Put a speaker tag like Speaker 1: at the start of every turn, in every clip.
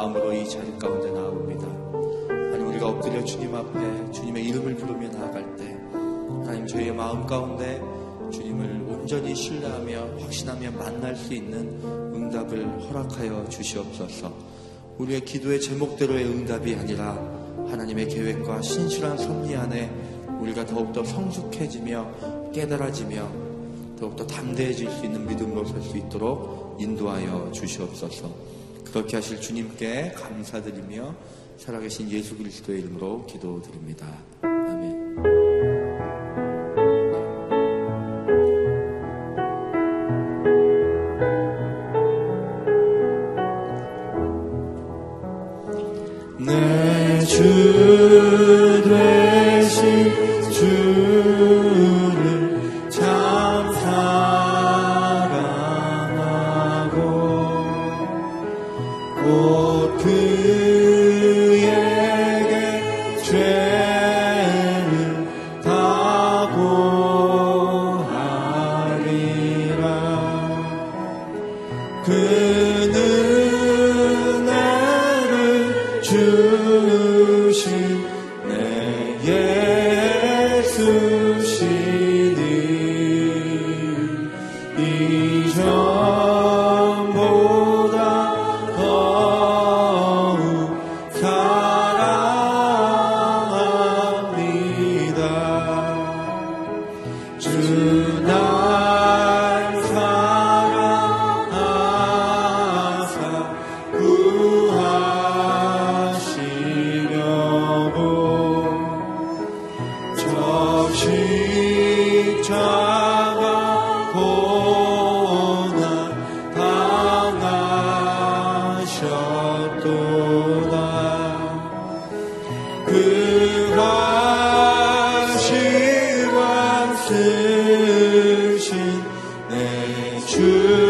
Speaker 1: 마음으로 이 자리 가운데 나옵니다. 하나님 우리가 엎드려 주님 앞에 주님의 이름을 부르며 나아갈 때 하나님 저희의 마음 가운데 주님을 온전히 신뢰하며 확신하며 만날 수 있는 응답을 허락하여 주시옵소서. 우리의 기도의 제목대로의 응답이 아니라 하나님의 계획과 신실한 섭리 안에 우리가 더욱더 성숙해지며 깨달아지며 더욱더 담대해질 수 있는 믿음으로 설 수 있도록 인도하여 주시옵소서. 그렇게 하실 주님께 감사드리며 살아계신 예수 그리스도의 이름으로 기도드립니다.
Speaker 2: 그풍 성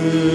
Speaker 2: 한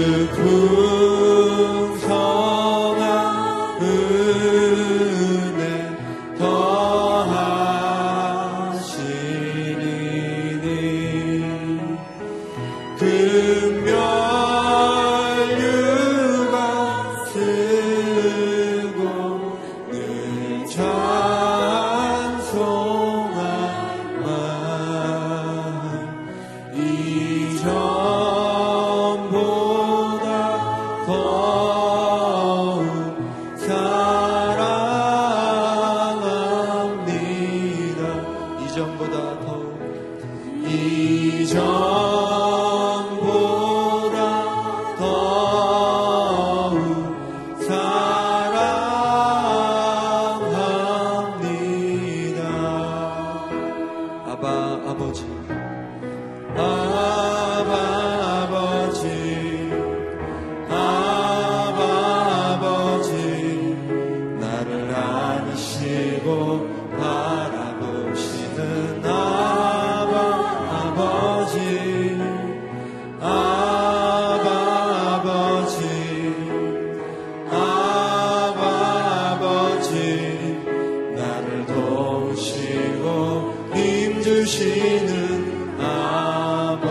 Speaker 2: 주시는 아버지.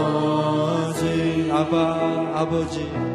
Speaker 2: 아바 아버지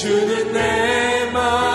Speaker 2: 주는 내마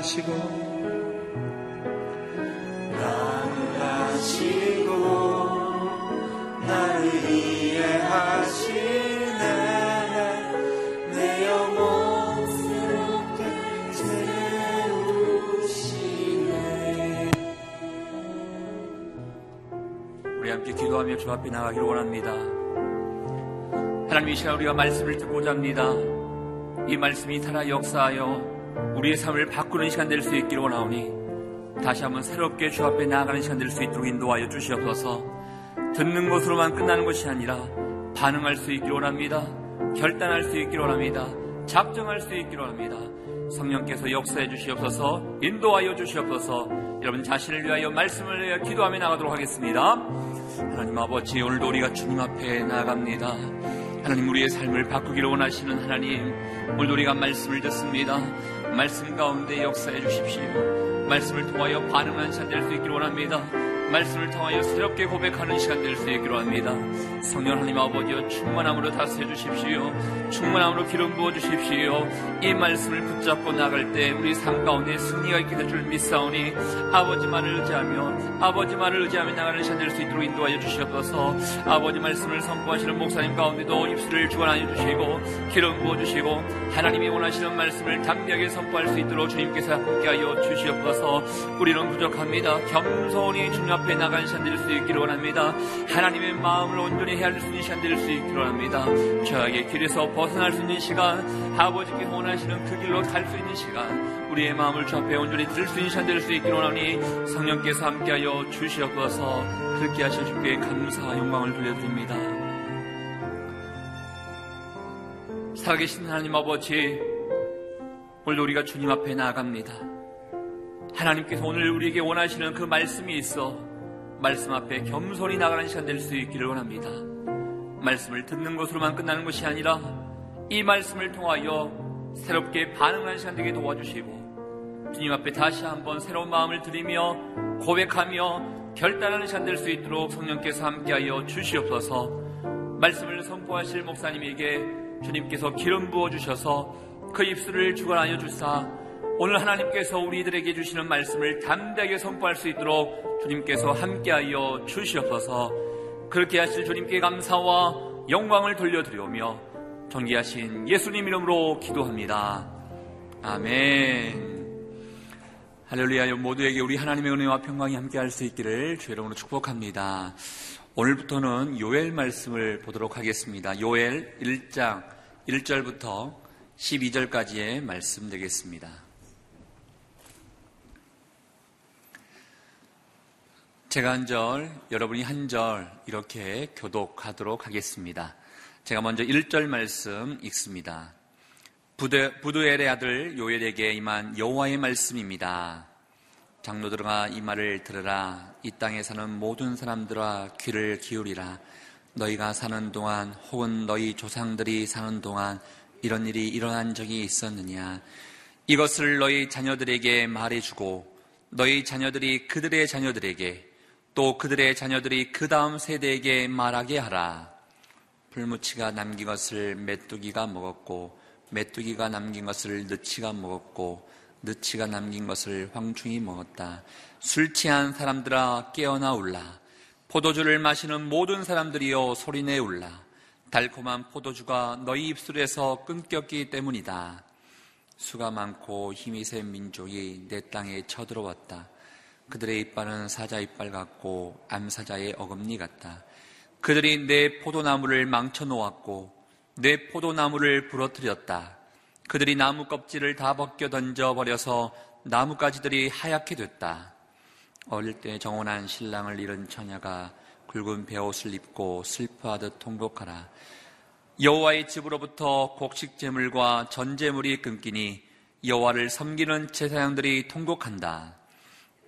Speaker 2: 나를 아시고 나를 아시고 나를 이해하시네
Speaker 3: 함께 기도하며 주 앞에 나가기를 원합니다. 하나님 이 시간 우리가 말씀을 듣고자 합니다. 이 말씀이 살아 역사하여 우리의 삶을 바꾸는 시간 될 수 있기를 원하오니 다시 한번 새롭게 주 앞에 나아가는 시간 될 수 있도록 인도하여 주시옵소서 듣는 것으로만 끝나는 것이 아니라 반응할 수 있기를 원합니다. 결단할 수 있기를 원합니다. 작정할 수 있기를 원합니다. 성령께서 역사해 주시옵소서 인도하여 주시옵소서 여러분 자신을 위하여 말씀을 위하여 기도하며 나가도록 하겠습니다. 하나님 아버지 오늘도 우리가 주님 앞에 나갑니다. 하나님 우리의 삶을 바꾸기를 원하시는 하나님 오늘도 우리가 말씀을 듣습니다. 말씀 가운데 역사해 주십시오. 말씀을 통하여 반응한 시간 될수 있기를 원합니다. 말씀을 통하여 새롭게 고백하는 시간 될 수 있기로 합니다. 성령 하나님 아버지여 충만함으로 다스려 주십시오. 충만함으로 기름 부어 주십시오. 이 말씀을 붙잡고 나갈 때 우리 삶 가운데 승리가 있게 될 줄 믿사오니 아버지만을 의지하며 아버지만을 의지하며 나가는 시간 될 수 있도록 인도하여 주시옵소서. 아버지 말씀을 선포하시는 목사님 가운데도 입술을 주관하여 주시고 기름 부어 주시고 하나님이 원하시는 말씀을 담대하게 선포할 수 있도록 주님께서 함께하여 주시옵소서. 우리는 부족합니다. 겸손히 주님 앞에 나간 시간 될 수 있기를 원합니다. 하나님의 마음을 온전히 헤아릴 수 있는 시간 될 수 있기를 원합니다. 저에게 길에서 벗어날 수 있는 시간, 아버지께서 원하시는 그 길로 갈 수 있는 시간, 우리의 마음을 저 앞에 온전히 들을 수 있는 시간 될 수 있기를 원하니 성령께서 함께하여 주시옵소서 그렇게 하신 주께 감사와 영광을 돌려드립니다. 살아계신 하나님 아버지, 오늘 우리가 주님 앞에 나아갑니다. 하나님께서 오늘 우리에게 원하시는 그 말씀이 있어 말씀 앞에 겸손히 나가는 시간 될 수 있기를 원합니다. 말씀을 듣는 것으로만 끝나는 것이 아니라 이 말씀을 통하여 새롭게 반응하는 시간 되게 도와주시고 주님 앞에 다시 한번 새로운 마음을 드리며 고백하며 결단하는 시간 될 수 있도록 성령께서 함께하여 주시옵소서 말씀을 선포하실 목사님에게 주님께서 기름 부어 주셔서 그 입술을 주관하여 주사 오늘 하나님께서 우리들에게 주시는 말씀을 담대하게 선포할 수 있도록 주님께서 함께하여 주시옵소서 그렇게 하실 주님께 감사와 영광을 돌려드리오며 존귀하신 예수님 이름으로 기도합니다. 아멘. 할렐루야 모두에게 우리 하나님의 은혜와 평강이 함께할 수 있기를 주의 이름으로 축복합니다. 오늘부터는 요엘 말씀을 보도록 하겠습니다. 요엘 1장 1절부터 12절까지의 말씀 되겠습니다. 제가 한 절, 여러분이 한 절 이렇게 교독하도록 하겠습니다. 제가 먼저 1절 말씀 읽습니다. 부두, 엘의 아들 요엘에게 임한 여호와의 말씀입니다. 장로들아 이 말을 들으라 이 땅에 사는 모든 사람들아 귀를 기울이라 너희가 사는 동안 혹은 너희 조상들이 사는 동안 이런 일이 일어난 적이 있었느냐 이것을 너희 자녀들에게 말해주고 너희 자녀들이 그들의 자녀들에게 또 그들의 자녀들이 그 다음 세대에게 말하게 하라 불무치가 남긴 것을 메뚜기가 먹었고 메뚜기가 남긴 것을 느치가 먹었고 느치가 남긴 것을 황충이 먹었다. 술 취한 사람들아 깨어나 울라. 포도주를 마시는 모든 사람들이여 소리내 울라. 달콤한 포도주가 너희 입술에서 끊겼기 때문이다. 수가 많고 힘이 센 민족이 내 땅에 쳐들어왔다. 그들의 이빨은 사자 이빨 같고 암사자의 어금니 같다. 그들이 내 포도나무를 망쳐 놓았고 내 포도나무를 부러뜨렸다. 그들이 나무 껍질을 다 벗겨 던져 버려서 나뭇가지들이 하얗게 됐다. 어릴 때 정혼한 신랑을 잃은 처녀가 굵은 베옷을 입고 슬퍼하듯 통곡하라. 여호와의 집으로부터 곡식 제물과 전 제물이 끊기니 여호와를 섬기는 제사장들이 통곡한다.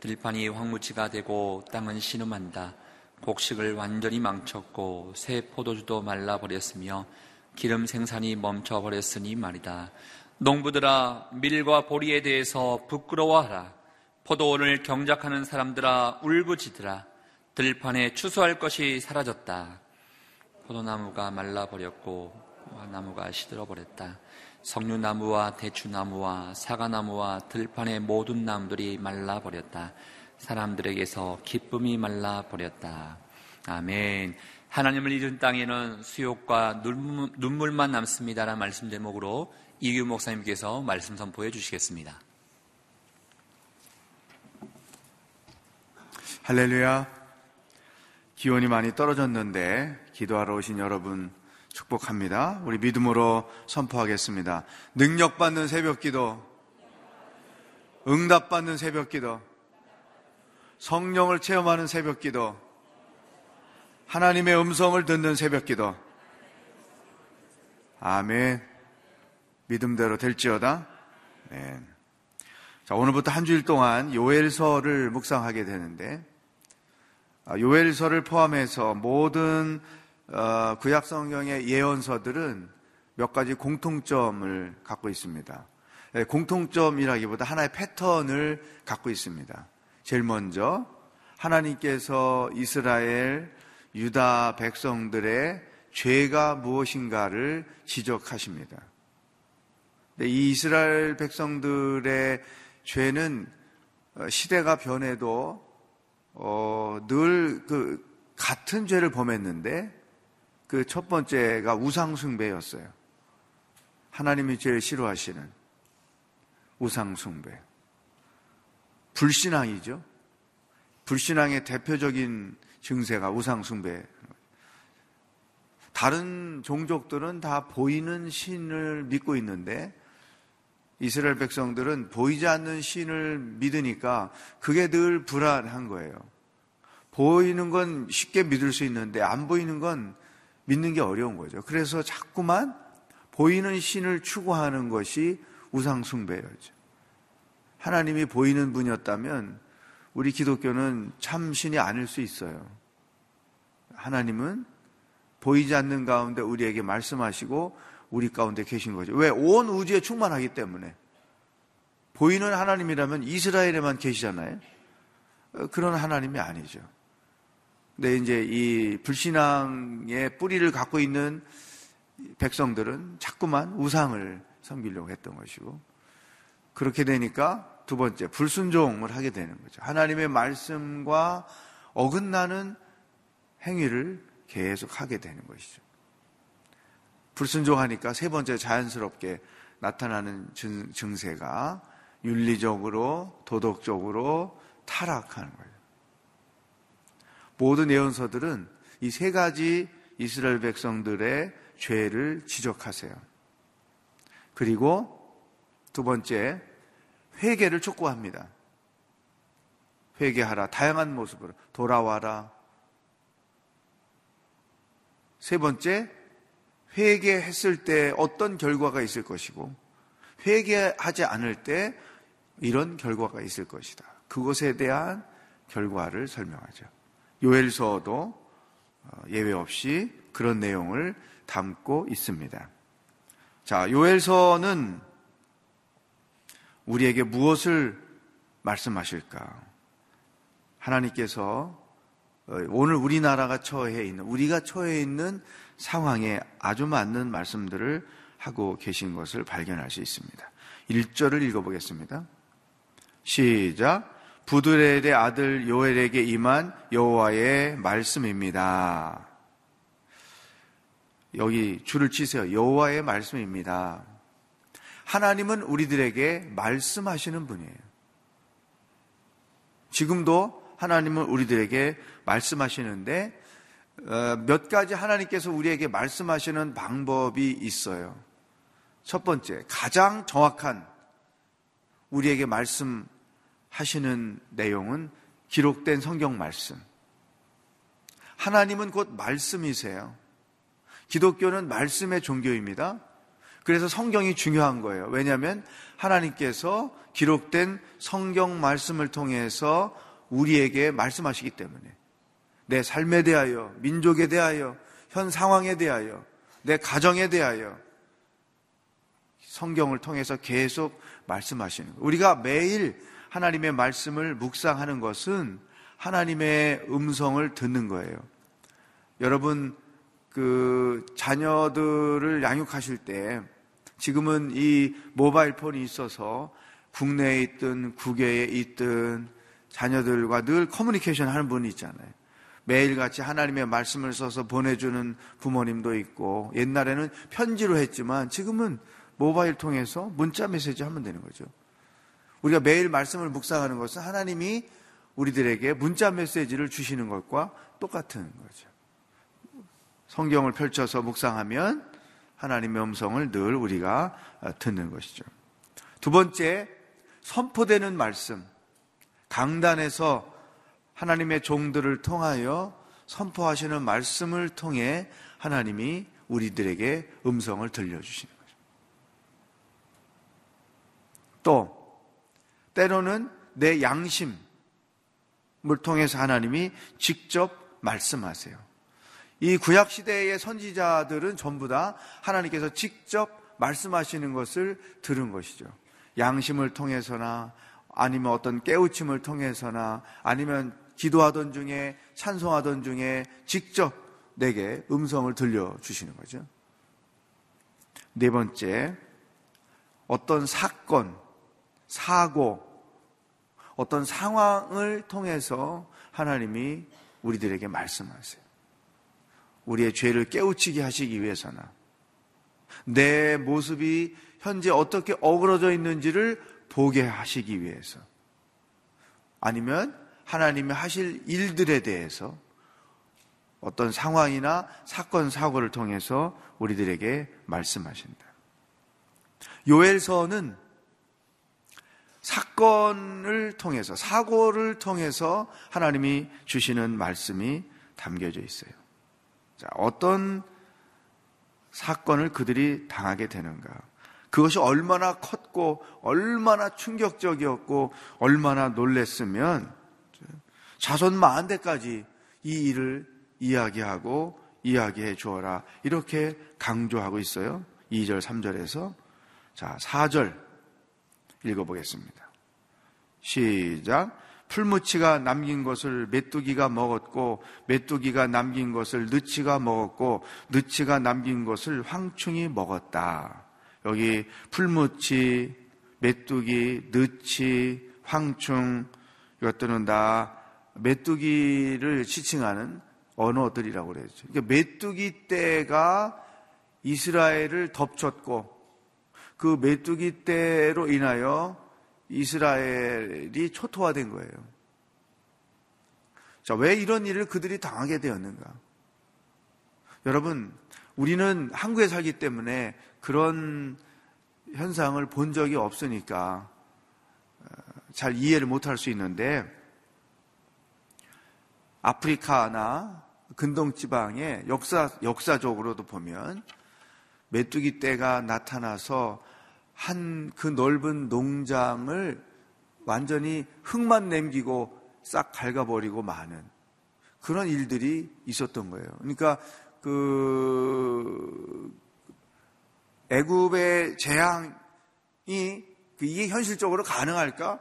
Speaker 3: 들판이 황무지가 되고 땅은 신음한다. 곡식을 완전히 망쳤고 새 포도주도 말라버렸으며 기름 생산이 멈춰버렸으니 말이다. 농부들아 밀과 보리에 대해서 부끄러워하라. 포도원을 경작하는 사람들아 울부짖으라. 들판에 추수할 것이 사라졌다. 포도나무가 말라버렸고 나무가 시들어버렸다. 석류나무와 대추나무와 사과나무와 들판의 모든 나무들이 말라버렸다. 사람들에게서 기쁨이 말라버렸다. 아멘. 하나님을 잃은 땅에는 수욕과 눈물만 남습니다라는 말씀 제목으로 이규 목사님께서 말씀 선포해 주시겠습니다.
Speaker 4: 할렐루야. 기온이 많이 떨어졌는데 기도하러 오신 여러분 축복합니다. 우리 믿음으로 선포하겠습니다. 능력받는 새벽 기도, 응답받는 새벽 기도, 성령을 체험하는 새벽 기도, 하나님의 음성을 듣는 새벽 기도. 아멘. 믿음대로 될지어다. 네. 자, 오늘부터 한 주일 동안 요엘서를 묵상하게 되는데, 아, 요엘서를 포함해서 모든 어, 구약 성경의 예언서들은 몇 가지 공통점을 갖고 있습니다. 네, 공통점이라기보다 하나의 패턴을 갖고 있습니다. 제일 먼저 하나님께서 이스라엘 유다 백성들의 죄가 무엇인가를 지적하십니다. 이 이스라엘 백성들의 죄는 어, 시대가 변해도 어, 늘그 같은 죄를 범했는데 그 첫 번째가 우상숭배였어요. 하나님이 제일 싫어하시는 우상숭배. 불신앙이죠. 불신앙의 대표적인 증세가 우상숭배. 다른 종족들은 다 보이는 신을 믿고 있는데 이스라엘 백성들은 보이지 않는 신을 믿으니까 그게 늘 불안한 거예요. 보이는 건 쉽게 믿을 수 있는데 안 보이는 건 믿는 게 어려운 거죠. 그래서 자꾸만 보이는 신을 추구하는 것이 우상숭배였죠. 하나님이 보이는 분이었다면 우리 기독교는 참 신이 아닐 수 있어요. 하나님은 보이지 않는 가운데 우리에게 말씀하시고 우리 가운데 계신 거죠. 왜? 온 우주에 충만하기 때문에. 보이는 하나님이라면 이스라엘에만 계시잖아요. 어, 그런 하나님이 아니죠. 근데 이제 이 불신앙의 뿌리를 갖고 있는 백성들은 자꾸만 우상을 섬기려고 했던 것이고 그렇게 되니까 두 번째 불순종을 하게 되는 거죠. 하나님의 말씀과 어긋나는 행위를 계속 하게 되는 것이죠. 불순종하니까 세 번째 자연스럽게 나타나는 증세가 윤리적으로 도덕적으로 타락하는 거예요. 모든 예언서들은 이 세 가지 이스라엘 백성들의 죄를 지적하세요. 그리고 두 번째 회개를 촉구합니다. 회개하라. 다양한 모습으로 돌아와라. 세 번째 회개했을 때 어떤 결과가 있을 것이고 회개하지 않을 때 이런 결과가 있을 것이다. 그것에 대한 결과를 설명하죠. 요엘서도 어, 예외 없이 그런 내용을 담고 있습니다. 자, 요엘서는 우리에게 무엇을 말씀하실까? 하나님께서 어, 오늘 우리나라가 처해 있는, 우리가 처해 있는 상황에 아주 맞는 말씀들을 하고 계신 것을 발견할 수 있습니다. 1절을 읽어보겠습니다. 시작. 부드렐의 아들 요엘에게 임한 여호와의 말씀입니다. 여기 줄을 치세요. 여호와의 말씀입니다. 하나님은 우리들에게 말씀하시는 분이에요. 지금도 하나님은 우리들에게 말씀하시는데 어, 몇 가지 하나님께서 우리에게 말씀하시는 방법이 있어요. 첫 번째, 가장 정확한 우리에게 말씀 하시는 내용은 기록된 성경 말씀. 하나님은 곧 말씀이세요. 기독교는 말씀의 종교입니다. 그래서 성경이 중요한 거예요. 왜냐하면 하나님께서 기록된 성경 말씀을 통해서 우리에게 말씀하시기 때문에 내 삶에 대하여, 민족에 대하여, 현 상황에 대하여, 내 가정에 대하여 성경을 통해서 계속 말씀하시는 거예요. 우리가 매일 하나님의 말씀을 묵상하는 것은 하나님의 음성을 듣는 거예요. 여러분, 그 자녀들을 양육하실 때 지금은 이 모바일 폰이 있어서 국내에 있든 국외에 있든 자녀들과 늘 커뮤니케이션 하는 분이 있잖아요. 매일같이 하나님의 말씀을 써서 보내주는 부모님도 있고 옛날에는 편지로 했지만 지금은 모바일 통해서 문자 메시지 하면 되는 거죠. 우리가 매일 말씀을 묵상하는 것은 하나님이 우리들에게 문자 메시지를 주시는 것과 똑같은 거죠. 성경을 펼쳐서 묵상하면 하나님의 음성을 늘 우리가 듣는 것이죠. 두 번째, 선포되는 말씀. 강단에서 하나님의 종들을 통하여 선포하시는 말씀을 통해 하나님이 우리들에게 음성을 들려주시는 거죠. 또, 때로는 내 양심을 통해서 하나님이 직접 말씀하세요. 이 구약 시대의 선지자들은 전부 다 하나님께서 직접 말씀하시는 것을 들은 것이죠. 양심을 통해서나 아니면 어떤 깨우침을 통해서나 아니면 기도하던 중에 찬송하던 중에 직접 내게 음성을 들려주시는 거죠. 네 번째, 어떤 사건, 사고, 어떤 상황을 통해서 하나님이 우리들에게 말씀하세요. 우리의 죄를 깨우치게 하시기 위해서나 내 모습이 현재 어떻게 어그러져 있는지를 보게 하시기 위해서 아니면 하나님이 하실 일들에 대해서 어떤 상황이나 사건, 사고를 통해서 우리들에게 말씀하신다. 요엘서는 사건을 통해서, 사고를 통해서 하나님이 주시는 말씀이 담겨져 있어요. 자, 어떤 사건을 그들이 당하게 되는가. 그것이 얼마나 컸고, 얼마나 충격적이었고, 얼마나 놀랬으면, 자손 만 대까지 이 일을 이야기하고, 이야기해 주어라. 이렇게 강조하고 있어요. 2절, 3절에서. 자, 4절 읽어보겠습니다. 시작. 풀무치가 남긴 것을 메뚜기가 먹었고 메뚜기가 남긴 것을 느치가 먹었고 느치가 남긴 것을 황충이 먹었다. 여기 풀무치, 메뚜기, 느치, 황충 이것들은 다 메뚜기를 지칭하는 언어들이라고 그랬죠. 그러니까 메뚜기 떼가 이스라엘을 덮쳤고 그 메뚜기 떼로 인하여 이스라엘이 초토화된 거예요. 자, 왜 이런 일을 그들이 당하게 되었는가? 여러분, 우리는 한국에 살기 때문에 그런 현상을 본 적이 없으니까 어, 잘 이해를 못할 수 있는데 아프리카나 근동 지방의 역사 역사적으로도 보면 메뚜기 떼가 나타나서 한 그 넓은 농장을 완전히 흙만 남기고 싹 갉아버리고 마는 그런 일들이 있었던 거예요. 그러니까 그 애굽의 재앙이 그 이게 현실적으로 가능할까?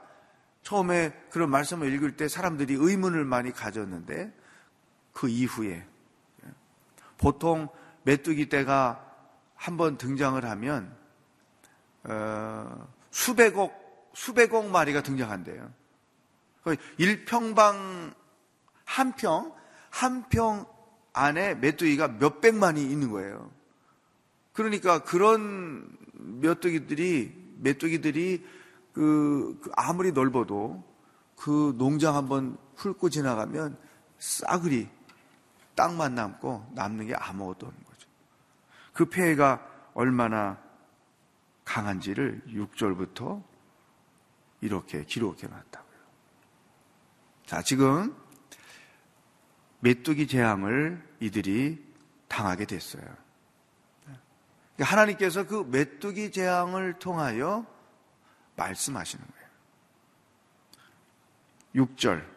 Speaker 4: 처음에 그런 말씀을 읽을 때 사람들이 의문을 많이 가졌는데 그 이후에 보통 메뚜기 떼가 한번 등장을 하면 어, 수백억 수백억 마리가 등장한대요. 1평방 한 평, 한 평 안에 메뚜기가 몇백만이 있는 거예요. 그러니까 그런 메뚜기들이, 메뚜기들이 그, 그 아무리 넓어도 그 농장 한번 훑고 지나가면 싸그리 땅만 남고 남는 게 아무것도 없는 거죠. 그 폐해가 얼마나 강한지를 6절부터 이렇게 기록해 놨다고요. 자, 지금 메뚜기 재앙을 이들이 당하게 됐어요. 그러니까 하나님께서 그 메뚜기 재앙을 통하여 말씀하시는 거예요. 6절,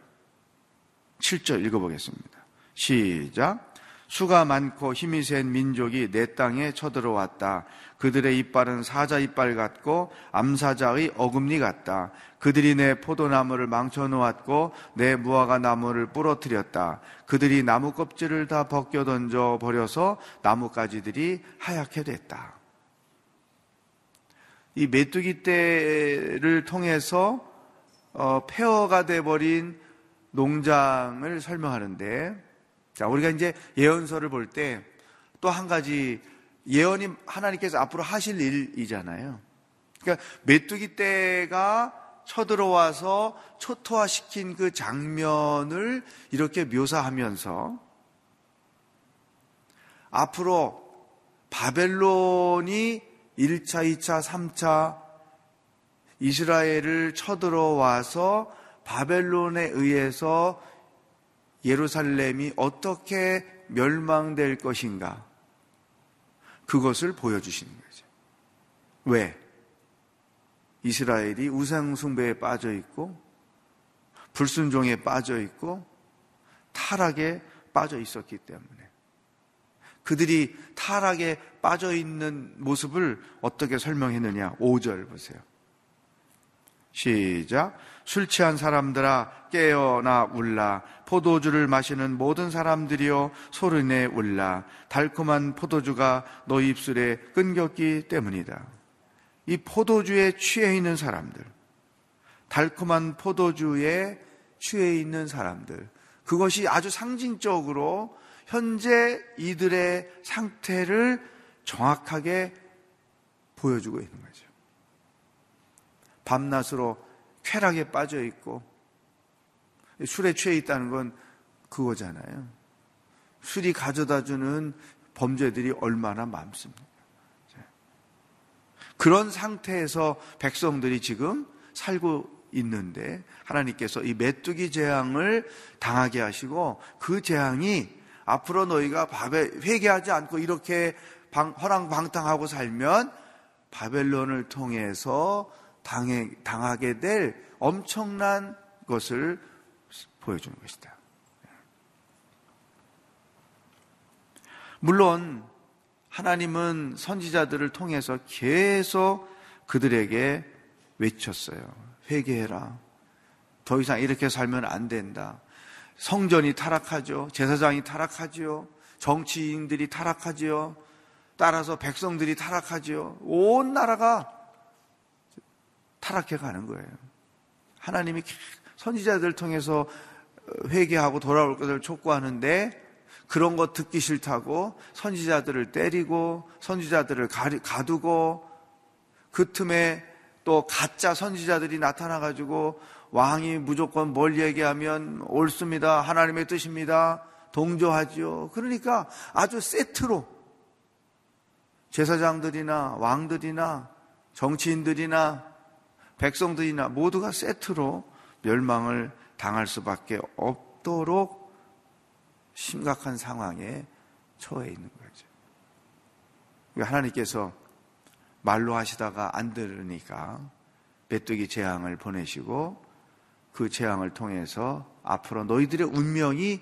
Speaker 4: 7절 읽어보겠습니다. 시작. 수가 많고 힘이 센 민족이 내 땅에 쳐들어왔다. 그들의 이빨은 사자 이빨 같고 암사자의 어금니 같다. 그들이 내 포도나무를 망쳐 놓았고 내 무화과 나무를 부러뜨렸다. 그들이 나무 껍질을 다 벗겨 던져 버려서 나뭇가지들이 하얗게 됐다. 이 메뚜기 떼를 통해서 어, 폐허가 돼버린 농장을 설명하는데 자, 우리가 이제 예언서를 볼 때 또 한 가지 예언이 하나님께서 앞으로 하실 일이잖아요. 그러니까 메뚜기 떼가 쳐들어와서 초토화시킨 그 장면을 이렇게 묘사하면서 앞으로 바벨론이 1차, 2차, 3차 이스라엘을 쳐들어와서 바벨론에 의해서 예루살렘이 어떻게 멸망될 것인가? 그것을 보여주시는 거죠. 왜? 이스라엘이 우상숭배에 빠져 있고, 불순종에 빠져 있고, 타락에 빠져 있었기 때문에. 그들이 타락에 빠져 있는 모습을 어떻게 설명했느냐? 5절 보세요. 시작. 술 취한 사람들아 깨어나 울라 포도주를 마시는 모든 사람들이여 소른에 울라 달콤한 포도주가 너 입술에 끊겼기 때문이다. 이 포도주에 취해 있는 사람들 달콤한 포도주에 취해 있는 사람들 그것이 아주 상징적으로 현재 이들의 상태를 정확하게 보여주고 있는 거죠. 밤낮으로 쾌락에 빠져 있고 술에 취해 있다는 건 그거잖아요. 술이 가져다 주는 범죄들이 얼마나 많습니까? 그런 상태에서 백성들이 지금 살고 있는데 하나님께서 이 메뚜기 재앙을 당하게 하시고 그 재앙이 앞으로 너희가 밥에 회개하지 않고 이렇게 방, 허랑방탕하고 살면 바벨론을 통해서 당해, 당하게 될 엄청난 것을 보여주는 것이다. 물론 하나님은 선지자들을 통해서 계속 그들에게 외쳤어요. 회개해라. 더 이상 이렇게 살면 안 된다. 성전이 타락하죠. 제사장이 타락하죠. 정치인들이 타락하죠. 따라서 백성들이 타락하죠. 온 나라가 타락해 가는 거예요. 하나님이 선지자들 통해서 회개하고 돌아올 것을 촉구하는데 그런 거 듣기 싫다고 선지자들을 때리고 선지자들을 가두고 그 틈에 또 가짜 선지자들이 나타나 가지고 왕이 무조건 뭘 얘기하면 옳습니다. 하나님의 뜻입니다. 동조하지요. 그러니까 아주 세트로 제사장들이나 왕들이나 정치인들이나 백성들이나 모두가 세트로 멸망을 당할 수밖에 없도록 심각한 상황에 처해 있는 거죠. 하나님께서 말로 하시다가 안 들으니까 메뚜기 재앙을 보내시고 그 재앙을 통해서 앞으로 너희들의 운명이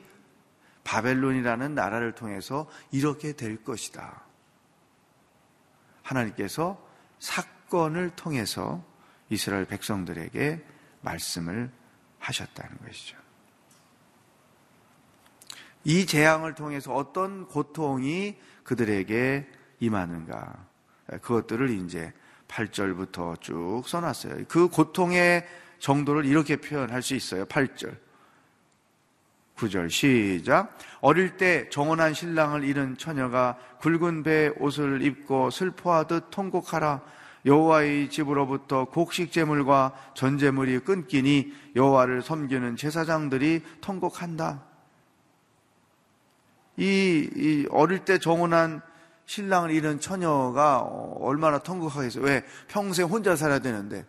Speaker 4: 바벨론이라는 나라를 통해서 이렇게 될 것이다. 하나님께서 사건을 통해서 이스라엘 백성들에게 말씀을 하셨다는 것이죠. 이 재앙을 통해서 어떤 고통이 그들에게 임하는가. 그것들을 이제 8절부터 쭉 써놨어요. 그 고통의 정도를 이렇게 표현할 수 있어요. 8절. 9절 시작. 어릴 때 정원한 신랑을 잃은 처녀가 굵은 배 옷을 입고 슬퍼하듯 통곡하라. 여호와의 집으로부터 곡식 제물과 전 제물이 끊기니 여호와를 섬기는 제사장들이 통곡한다. 이, 이 어릴 때 정혼한 신랑을 잃은 처녀가 얼마나 통곡하겠어요. 왜? 평생 혼자 살아야 되는데.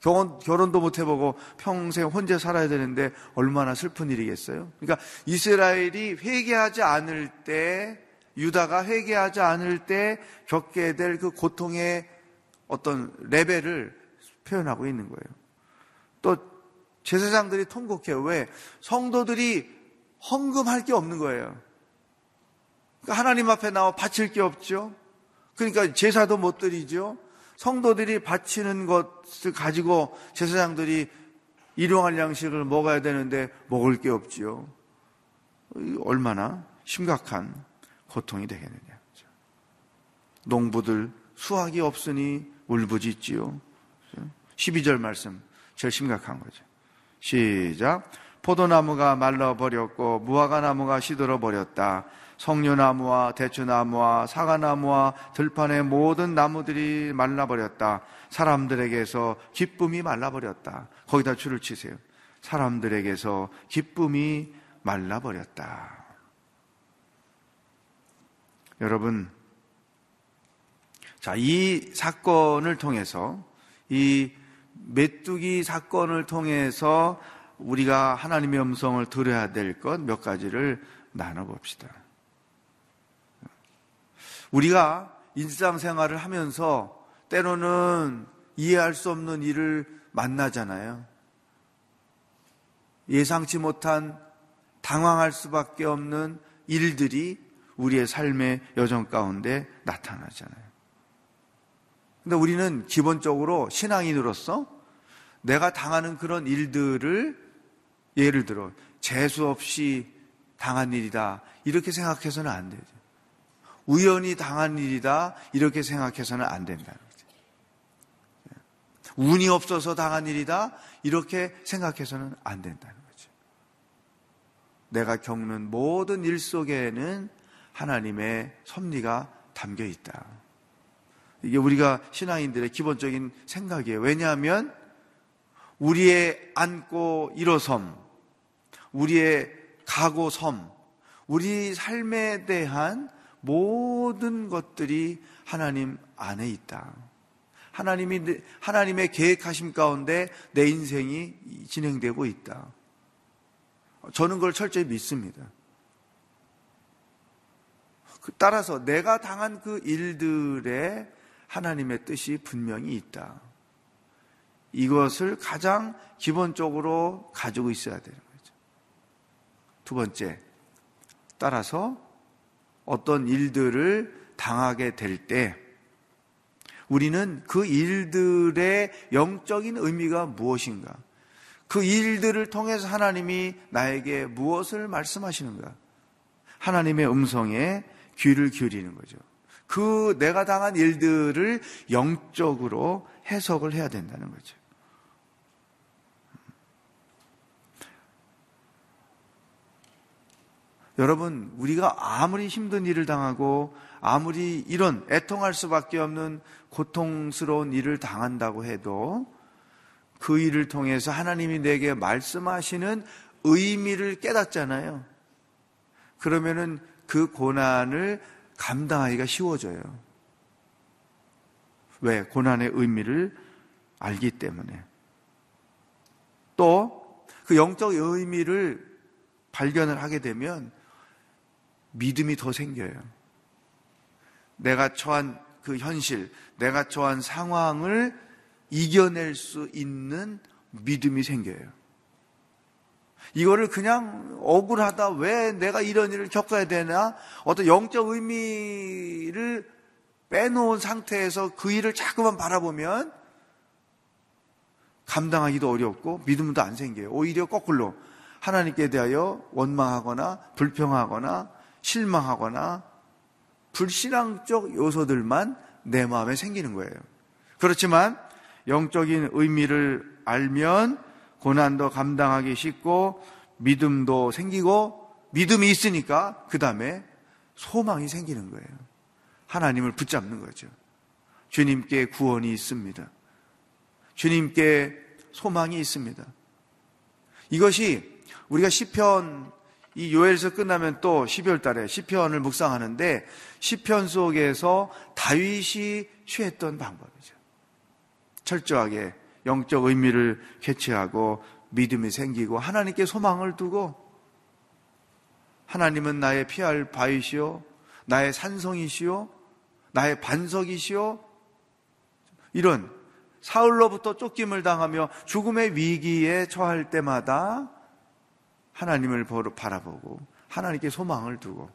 Speaker 4: 결혼, 결혼도 못 해보고 평생 혼자 살아야 되는데 얼마나 슬픈 일이겠어요? 그러니까 이스라엘이 회개하지 않을 때, 유다가 회개하지 않을 때 겪게 될 그 고통의 어떤 레벨을 표현하고 있는 거예요. 또 제사장들이 통곡해요. 왜? 성도들이 헌금할 게 없는 거예요. 그러니까 하나님 앞에 나와 바칠 게 없죠. 그러니까 제사도 못 드리죠. 성도들이 바치는 것을 가지고 제사장들이 일용할 양식을 먹어야 되는데 먹을 게 없지요. 얼마나 심각한 고통이 되겠느냐. 농부들 수확이 없으니 울부짖지요. 12절 말씀 제일 심각한 거죠. 시작. 포도나무가 말라버렸고 무화과 나무가 시들어버렸다. 석류나무와 대추나무와 사과나무와 들판의 모든 나무들이 말라버렸다. 사람들에게서 기쁨이 말라버렸다. 거기다 줄을 치세요. 사람들에게서 기쁨이 말라버렸다. 여러분, 자, 이 사건을 통해서, 이 메뚜기 사건을 통해서 우리가 하나님의 음성을 들어야 될 것 몇 가지를 나눠봅시다. 우리가 일상생활을 하면서 때로는 이해할 수 없는 일을 만나잖아요. 예상치 못한 당황할 수밖에 없는 일들이 우리의 삶의 여정 가운데 나타나잖아요. 근데 우리는 기본적으로 신앙인으로서 내가 당하는 그런 일들을 예를 들어 재수 없이 당한 일이다 이렇게 생각해서는 안 되죠. 우연히 당한 일이다 이렇게 생각해서는 안 된다는 거죠. 운이 없어서 당한 일이다 이렇게 생각해서는 안 된다는 거죠. 내가 겪는 모든 일 속에는 하나님의 섭리가 담겨 있다. 이게 우리가 신앙인들의 기본적인 생각이에요. 왜냐하면 우리의 안고 일어섬, 우리의 가고 섬, 우리 삶에 대한 모든 것들이 하나님 안에 있다. 하나님이, 하나님의 계획하심 가운데 내 인생이 진행되고 있다. 저는 그걸 철저히 믿습니다. 그 따라서 내가 당한 그 일들에 하나님의 뜻이 분명히 있다. 이것을 가장 기본적으로 가지고 있어야 되는 거죠. 두 번째, 따라서 어떤 일들을 당하게 될 때 우리는 그 일들의 영적인 의미가 무엇인가? 그 일들을 통해서 하나님이 나에게 무엇을 말씀하시는가? 하나님의 음성에 귀를 기울이는 거죠. 그 내가 당한 일들을 영적으로 해석을 해야 된다는 거죠. 여러분, 우리가 아무리 힘든 일을 당하고 아무리 이런 애통할 수밖에 없는 고통스러운 일을 당한다고 해도 그 일을 통해서 하나님이 내게 말씀하시는 의미를 깨닫잖아요. 그러면은 그 고난을 감당하기가 쉬워져요. 왜? 고난의 의미를 알기 때문에. 또 그 영적 의미를 발견을 하게 되면 믿음이 더 생겨요. 내가 처한 그 현실, 내가 처한 상황을 이겨낼 수 있는 믿음이 생겨요. 이거를 그냥 억울하다, 왜 내가 이런 일을 겪어야 되나? 어떤 영적 의미를 빼놓은 상태에서 그 일을 자꾸만 바라보면 감당하기도 어렵고 믿음도 안 생겨요. 오히려 거꾸로 하나님께 대하여 원망하거나 불평하거나 실망하거나 불신앙적 요소들만 내 마음에 생기는 거예요. 그렇지만 영적인 의미를 알면 고난도 감당하기 쉽고 믿음도 생기고 믿음이 있으니까 그 다음에 소망이 생기는 거예요. 하나님을 붙잡는 거죠. 주님께 구원이 있습니다. 주님께 소망이 있습니다. 이것이 우리가 시편 이 요엘서 끝나면 또 12월 달에 시편을 묵상하는데 시편 속에서 다윗이 취했던 방법이죠. 철저하게 영적 의미를 캐치하고 믿음이 생기고 하나님께 소망을 두고 하나님은 나의 피할 바위시오 나의 산성이시오 나의 반석이시오 이런 사흘로부터 쫓김을 당하며 죽음의 위기에 처할 때마다 하나님을 바라보고 하나님께 소망을 두고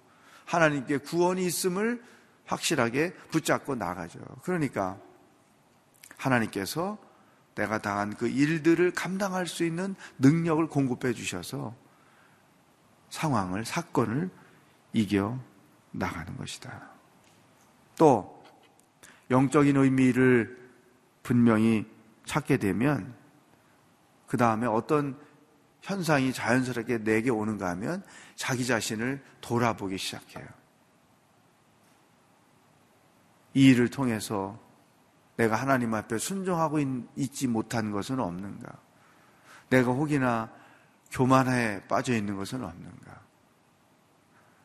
Speaker 4: 하나님께 구원이 있음을 확실하게 붙잡고 나가죠. 그러니까 하나님께서 내가 당한 그 일들을 감당할 수 있는 능력을 공급해 주셔서 상황을, 사건을 이겨 나가는 것이다. 또, 영적인 의미를 분명히 찾게 되면, 그 다음에 어떤 현상이 자연스럽게 내게 오는가 하면 자기 자신을 돌아보기 시작해요. 이 일을 통해서 내가 하나님 앞에 순종하고 있지 못한 것은 없는가? 내가 혹이나 교만에 빠져 있는 것은 없는가?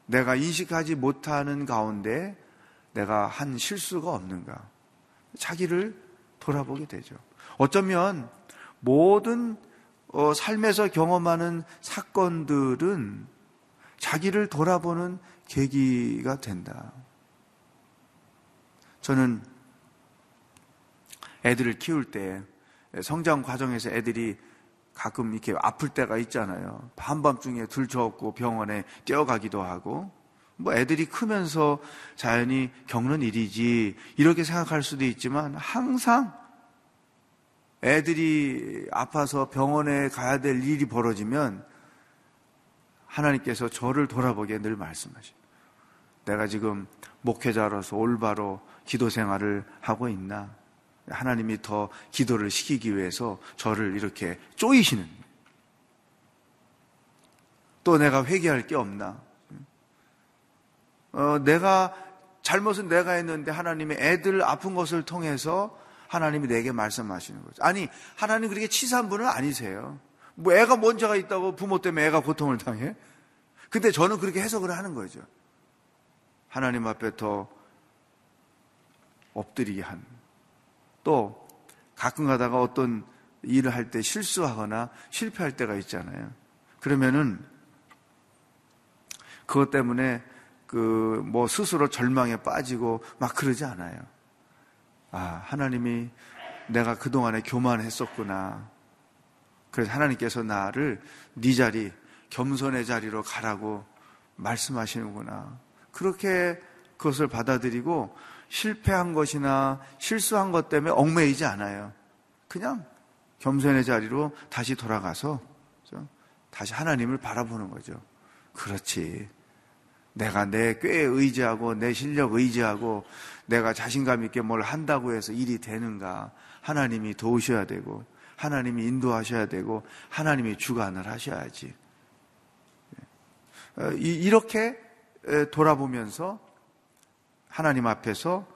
Speaker 4: 내가 인식하지 못하는 가운데 내가 한 실수가 없는가? 자기를 돌아보게 되죠. 어쩌면 모든 어, 삶에서 경험하는 사건들은 자기를 돌아보는 계기가 된다. 저는 애들을 키울 때 성장 과정에서 애들이 가끔 이렇게 아플 때가 있잖아요. 한밤중에 들쳐업고 병원에 뛰어가기도 하고 뭐 애들이 크면서 자연히 겪는 일이지 이렇게 생각할 수도 있지만 항상 애들이 아파서 병원에 가야 될 일이 벌어지면 하나님께서 저를 돌아보게 늘 말씀하십니다. 내가 지금 목회자로서 올바로 기도 생활을 하고 있나? 하나님이 더 기도를 시키기 위해서 저를 이렇게 쪼이시는. 또 내가 회개할 게 없나? 어, 내가 잘못은 내가 했는데 하나님의 애들 아픈 것을 통해서 하나님이 내게 말씀하시는 거죠. 아니, 하나님 그렇게 치사한 분은 아니세요. 뭐 애가 먼저가 있다고 부모 때문에 애가 고통을 당해? 근데 저는 그렇게 해석을 하는 거죠. 하나님 앞에 더 엎드리게 한. 또 가끔 가다가 어떤 일을 할 때 실수하거나 실패할 때가 있잖아요. 그러면은 그것 때문에 그 뭐 스스로 절망에 빠지고 막 그러지 않아요. 아, 하나님이 내가 그동안에 교만했었구나. 그래서 하나님께서 나를 네 자리, 겸손의 자리로 가라고 말씀하시는구나. 그렇게 그것을 받아들이고 실패한 것이나 실수한 것 때문에 얽매이지 않아요. 그냥 겸손의 자리로 다시 돌아가서 다시 하나님을 바라보는 거죠. 그렇지. 내가 내 꾀에 의지하고 내 실력 의지하고 내가 자신감 있게 뭘 한다고 해서 일이 되는가. 하나님이 도우셔야 되고 하나님이 인도하셔야 되고 하나님이 주관을 하셔야지. 어, 이렇게 돌아보면서 하나님 앞에서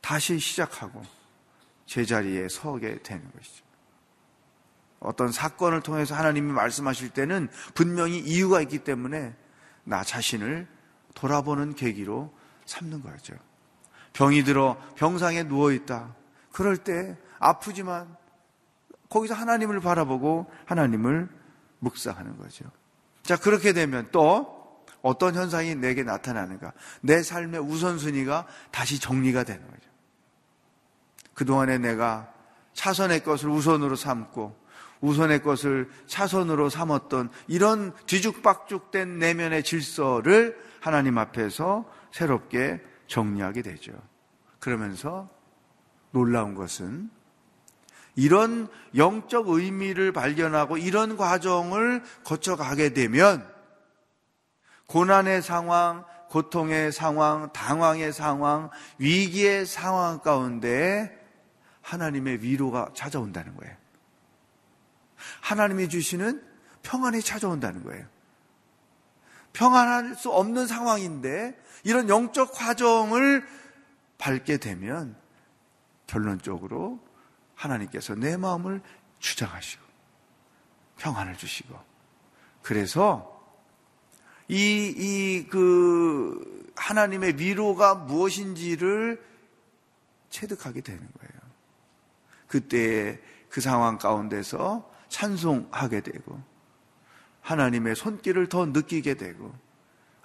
Speaker 4: 다시 시작하고 제자리에 서게 되는 것이죠. 어떤 사건을 통해서 하나님이 말씀하실 때는 분명히 이유가 있기 때문에 나 자신을 돌아보는 계기로 삼는 거죠. 병이 들어 병상에 누워 있다. 그럴 때 아프지만 거기서 하나님을 바라보고 하나님을 묵상하는 거죠. 자, 그렇게 되면 또 어떤 현상이 내게 나타나는가? 내 삶의 우선순위가 다시 정리가 되는 거죠. 그동안에 내가 차선의 것을 우선으로 삼고 우선의 것을 차선으로 삼았던 이런 뒤죽박죽된 내면의 질서를 하나님 앞에서 새롭게 정리하게 되죠. 그러면서 놀라운 것은 이런 영적 의미를 발견하고 이런 과정을 거쳐가게 되면 고난의 상황, 고통의 상황, 당황의 상황, 위기의 상황 가운데 하나님의 위로가 찾아온다는 거예요. 하나님이 주시는 평안이 찾아온다는 거예요. 평안할 수 없는 상황인데 이런 영적 과정을 밟게 되면 결론적으로 하나님께서 내 마음을 주장하시고 평안을 주시고 그래서 이, 이, 그, 하나님의 위로가 무엇인지를 체득하게 되는 거예요. 그때 그 상황 가운데서 찬송하게 되고, 하나님의 손길을 더 느끼게 되고,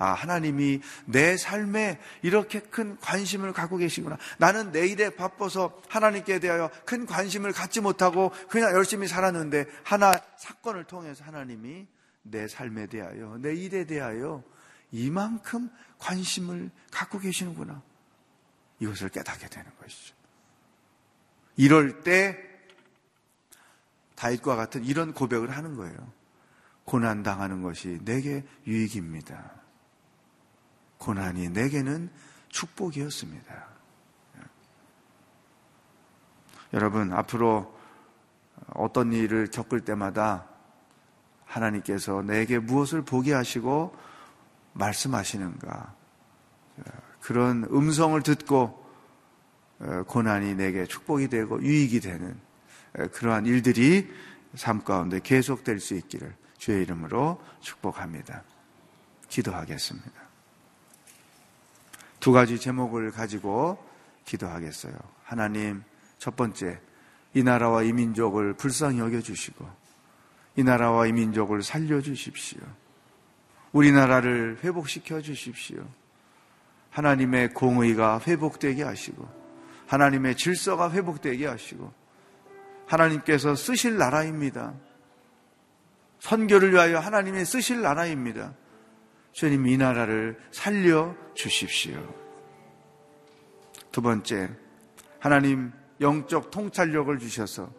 Speaker 4: 아, 하나님이 내 삶에 이렇게 큰 관심을 갖고 계시구나. 나는 내 일에 바빠서 하나님께 대하여 큰 관심을 갖지 못하고 그냥 열심히 살았는데 하나 사건을 통해서 하나님이 내 삶에 대하여, 내 일에 대하여 이만큼 관심을 갖고 계시는구나. 이것을 깨닫게 되는 것이죠. 이럴 때 다윗과 같은 이런 고백을 하는 거예요. 고난 당하는 것이 내게 유익입니다. 고난이 내게는 축복이었습니다. 여러분, 앞으로 어떤 일을 겪을 때마다 하나님께서 내게 무엇을 보게 하시고 말씀하시는가. 그런 음성을 듣고 고난이 내게 축복이 되고 유익이 되는 그러한 일들이 삶 가운데 계속될 수 있기를 주의 이름으로 축복합니다. 기도하겠습니다. 두 가지 제목을 가지고 기도하겠어요. 하나님, 첫 번째, 이 나라와 이 민족을 불쌍히 여겨주시고, 이 나라와 이 민족을 살려주십시오. 우리나라를 회복시켜 주십시오. 하나님의 공의가 회복되게 하시고, 하나님의 질서가 회복되게 하시고, 하나님께서 쓰실 나라입니다. 선교를 위하여 하나님이 쓰실 나라입니다. 주님 이 나라를 살려 주십시오. 두 번째, 하나님 영적 통찰력을 주셔서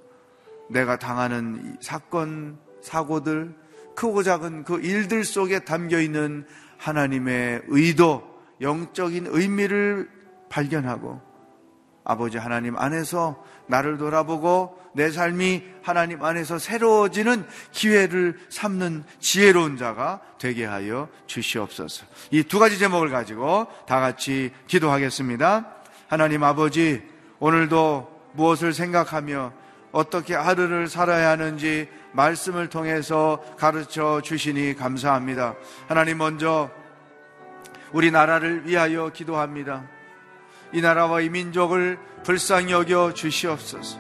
Speaker 4: 내가 당하는 사건, 사고들, 크고 작은 그 일들 속에 담겨 있는 하나님의 의도, 영적인 의미를 발견하고 아버지 하나님 안에서 나를 돌아보고 내 삶이 하나님 안에서 새로워지는 기회를 삼는 지혜로운 자가 되게 하여 주시옵소서. 이 두 가지 제목을 가지고 다 같이 기도하겠습니다. 하나님 아버지, 오늘도 무엇을 생각하며 어떻게 하루를 살아야 하는지 말씀을 통해서 가르쳐 주시니 감사합니다. 하나님 먼저 우리나라를 위하여 기도합니다. 이 나라와 이 민족을 불쌍히 여겨 주시옵소서.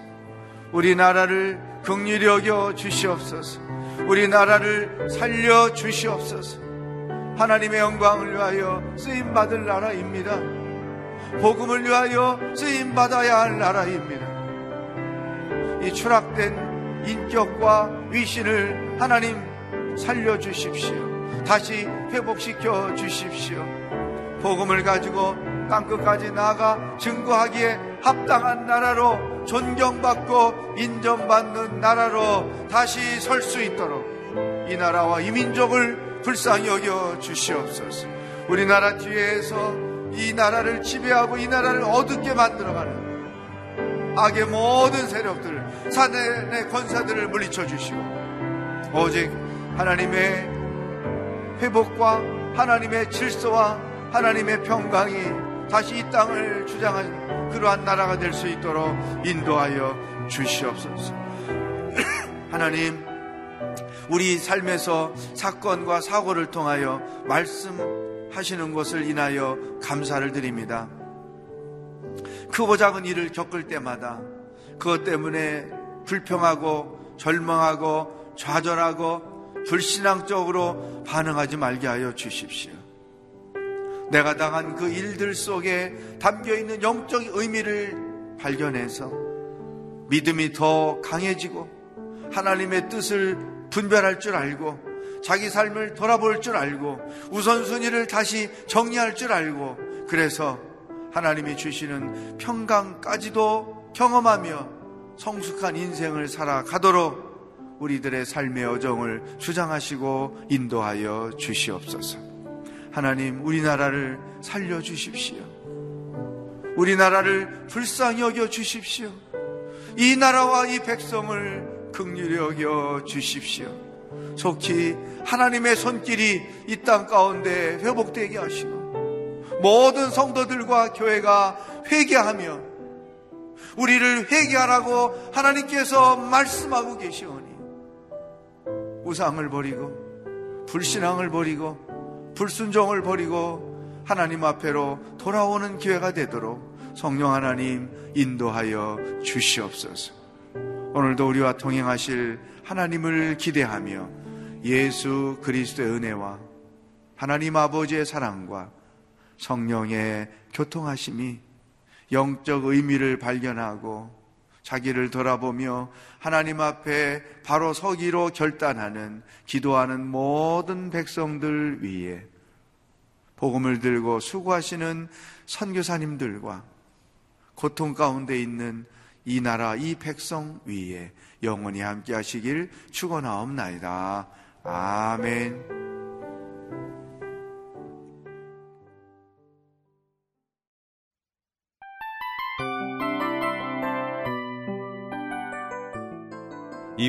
Speaker 4: 우리나라를 극률히 여겨 주시옵소서. 우리나라를 살려 주시옵소서. 하나님의 영광을 위하여 쓰임 받을 나라입니다. 복음을 위하여 쓰임 받아야 할 나라입니다. 이 추락된 인격과 위신을 하나님 살려 주십시오. 다시 회복시켜 주십시오. 복음을 가지고 땅끝까지 나아가 증거하기에 합당한 나라로 존경받고 인정받는 나라로 다시 설 수 있도록 이 나라와 이 민족을 불쌍히 여겨 주시옵소서. 우리나라 뒤에서 이 나라를 지배하고 이 나라를 어둡게 만들어가는 악의 모든 세력들, 사단의 권사들을 물리쳐 주시고 오직 하나님의 회복과 하나님의 질서와 하나님의 평강이 다시 이 땅을 주장한 그러한 나라가 될 수 있도록 인도하여 주시옵소서. 하나님, 우리 삶에서 사건과 사고를 통하여 말씀하시는 것을 인하여 감사를 드립니다. 크고 작은 일을 겪을 때마다 그것 때문에 불평하고 절망하고 좌절하고 불신앙적으로 반응하지 말게 하여 주십시오. 내가 당한 그 일들 속에 담겨 있는 영적 의미를 발견해서 믿음이 더 강해지고 하나님의 뜻을 분별할 줄 알고 자기 삶을 돌아볼 줄 알고 우선순위를 다시 정리할 줄 알고 그래서 하나님이 주시는 평강까지도 경험하며 성숙한 인생을 살아가도록 우리들의 삶의 여정을 주장하시고 인도하여 주시옵소서. 하나님, 우리나라를 살려주십시오. 우리나라를 불쌍히 여겨 주십시오. 이 나라와 이 백성을 극률히 여겨 주십시오. 속히 하나님의 손길이 이 땅 가운데 회복되게 하시고 모든 성도들과 교회가 회개하며 우리를 회개하라고 하나님께서 말씀하고 계시오니 우상을 버리고 불신앙을 버리고 불순종을 버리고 하나님 앞에로 돌아오는 기회가 되도록 성령 하나님 인도하여 주시옵소서. 오늘도 우리와 동행하실 하나님을 기대하며 예수 그리스도의 은혜와 하나님 아버지의 사랑과 성령의 교통하심이 영적 의미를 발견하고 자기를 돌아보며 하나님 앞에 바로 서기로 결단하는 기도하는 모든 백성들 위에 복음을 들고 수고하시는 선교사님들과 고통 가운데 있는 이 나라 이 백성 위에 영원히 함께 하시길 축원하옵나이다. 아멘.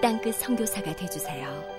Speaker 5: 땅끝 성교사가 되주세요